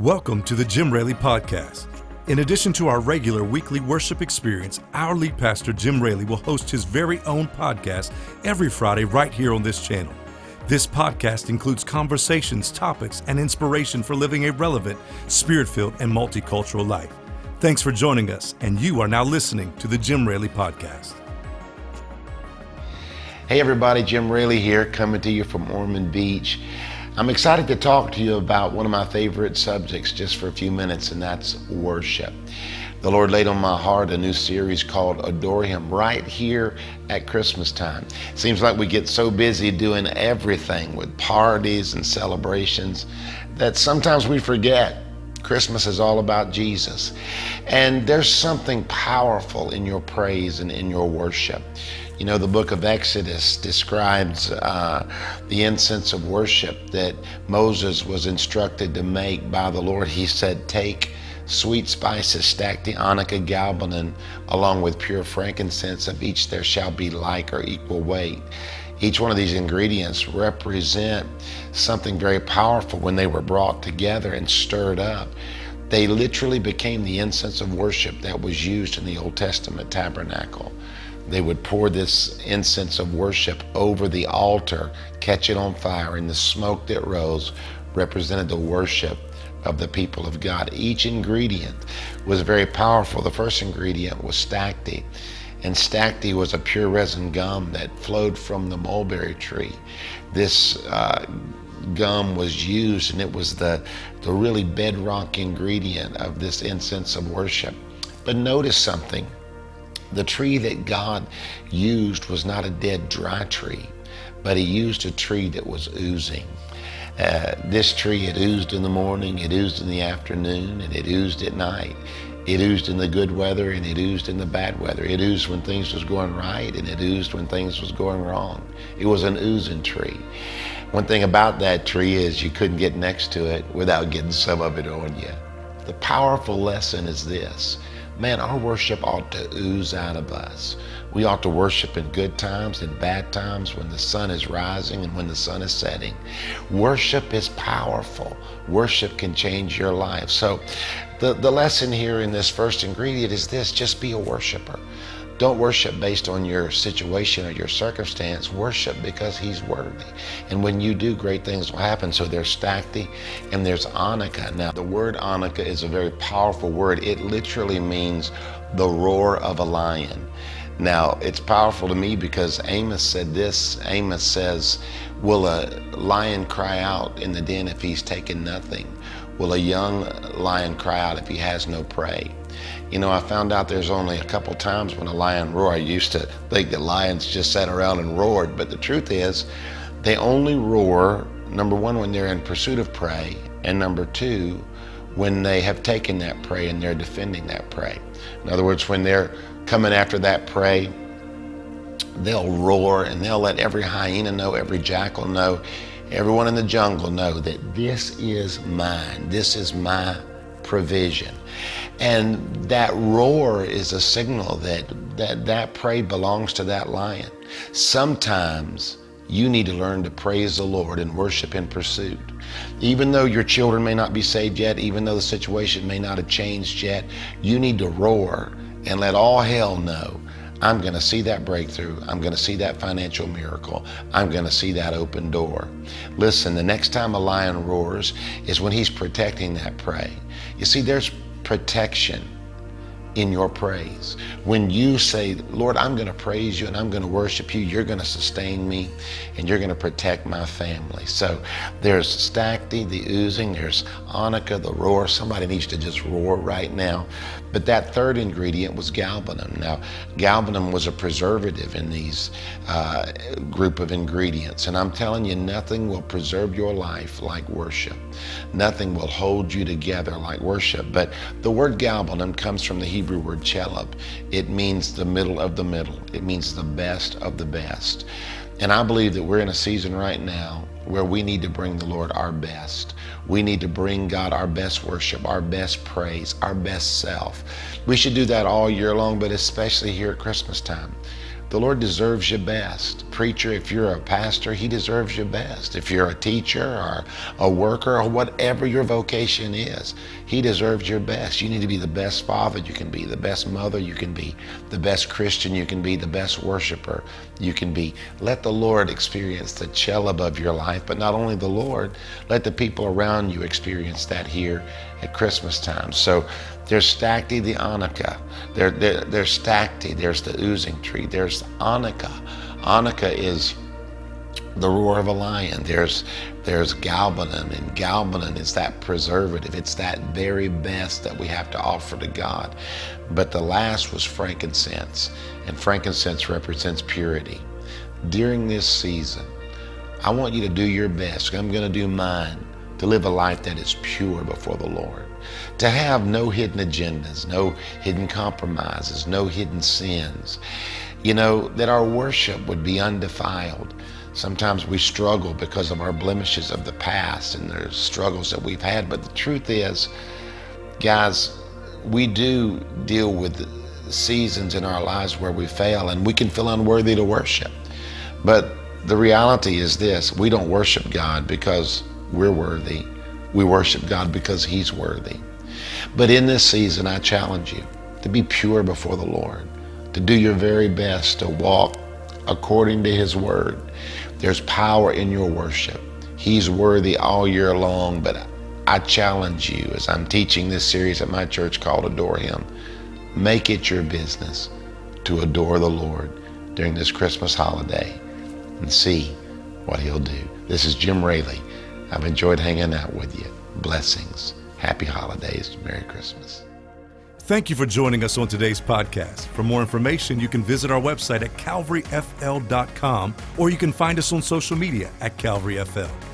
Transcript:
Welcome to the Jim Raley Podcast. In addition to our regular weekly worship experience, our lead pastor, Jim Raley, will host his very own podcast every Friday right here on this channel. This podcast includes conversations, topics, and inspiration for living a relevant, spirit filled, and multicultural life. Thanks for joining us, and you are now listening to the Jim Raley Podcast. Hey, everybody, Jim Raley here, coming to you from Ormond Beach. I'm excited to talk to you about one of my favorite subjects just for a few minutes, and that's worship. The Lord laid on my heart a new series called Adore Him right here at Christmas time. Seems like we get so busy doing everything with parties and celebrations that sometimes we forget Christmas is all about Jesus. And there's something powerful in your praise and in your worship. You know, the book of Exodus describes uh, the incense of worship that Moses was instructed to make by the Lord. He said, Take sweet spices, stacte onycha galbanum, along with pure frankincense, of each there shall be like or equal weight. Each one of these ingredients represent something very powerful when they were brought together and stirred up. They literally became the incense of worship that was used in the Old Testament tabernacle. They would pour this incense of worship over the altar, catch it on fire, and the smoke that rose represented the worship of the people of God. Each ingredient was very powerful. The first ingredient was stacte, and stacte was a pure resin gum that flowed from the mulberry tree. This uh, gum was used, and it was the, the really bedrock ingredient of this incense of worship. But notice something the tree that God used was not a dead, dry tree, but He used a tree that was oozing. Uh, this tree, it oozed in the morning, it oozed in the afternoon, and it oozed at night. It oozed in the good weather and it oozed in the bad weather. It oozed when things was going right and it oozed when things was going wrong. It was an oozing tree. One thing about that tree is you couldn't get next to it without getting some of it on you. The powerful lesson is this man, our worship ought to ooze out of us. We ought to worship in good times and bad times when the sun is rising and when the sun is setting. Worship is powerful. Worship can change your life. So, the, the lesson here in this first ingredient is this just be a worshiper. Don't worship based on your situation or your circumstance. Worship because He's worthy. And when you do, great things will happen. So there's stacte and there's onycha. Now, the word onycha is a very powerful word. It literally means the roar of a lion. Now, it's powerful to me because Amos said this. Amos says, Will a lion cry out in the den if he's taken nothing? Will a young lion cry out if he has no prey? You know, I found out there's only a couple times when a lion roar. I used to think that lions just sat around and roared, but the truth is, they only roar, number one, when they're in pursuit of prey, and number two, when they have taken that prey and they're defending that prey. In other words, when they're coming after that prey, they'll roar and they'll let every hyena know, every jackal know, everyone in the jungle know that this is mine, this is my provision. And that roar is a signal that that, that prey belongs to that lion. Sometimes you need to learn to praise the Lord and worship in pursuit. Even though your children may not be saved yet, even though the situation may not have changed yet, you need to roar and let all hell know I'm going to see that breakthrough. I'm going to see that financial miracle. I'm going to see that open door. Listen, the next time a lion roars is when he's protecting that prey. You see, there's protection in your praise. When you say, Lord, I'm going to praise you and I'm going to worship you, you're going to sustain me and you're going to protect my family. So there's stacte, the oozing, there's onycha, the roar. Somebody needs to just roar right now. But that third ingredient was galbanum. Now, galbanum was a preservative in these uh, group of ingredients. And I'm telling you, nothing will preserve your life like worship. Nothing will hold you together like worship. But the word galbanum comes from the Hebrew word chelub. It means the middle of the middle. It means the best of the best. And I believe that we're in a season right now where we need to bring the Lord our best. We need to bring God our best worship, our best praise, our best self. We should do that all year long, but especially here at Christmas time. The Lord deserves your best. Preacher, if you're a pastor, he deserves your best. If you're a teacher or a worker or whatever your vocation is, he deserves your best. You need to be the best father you can be, the best mother you can be, the best Christian you can be, the best worshiper you can be. Let the Lord experience the chelub of your life, but not only the Lord, let the people around you experience that here at Christmas time. So there's Stacte the Onycha. There, there, there's Stacte. There's the oozing tree. There's Onycha. Onycha is the roar of a lion. There's there's galbanum, and galbanum is that preservative. It's that very best that we have to offer to God. But the last was frankincense, and frankincense represents purity. During this season, I want you to do your best. I'm going to do mine to live a life that is pure before the Lord, to have no hidden agendas, no hidden compromises, no hidden sins. You know, that our worship would be undefiled. Sometimes we struggle because of our blemishes of the past and the struggles that we've had. But the truth is, guys, we do deal with seasons in our lives where we fail and we can feel unworthy to worship. But the reality is this we don't worship God because we're worthy. We worship God because He's worthy. But in this season, I challenge you to be pure before the Lord, to do your very best to walk according to His Word. There's power in your worship. He's worthy all year long, but I challenge you as I'm teaching this series at my church called Adore Him, make it your business to adore the Lord during this Christmas holiday and see what He'll do. This is Jim Raley. I've enjoyed hanging out with you. Blessings. Happy holidays. Merry Christmas. Thank you for joining us on today's podcast. For more information, you can visit our website at calvaryfl.com or you can find us on social media at calvaryfl.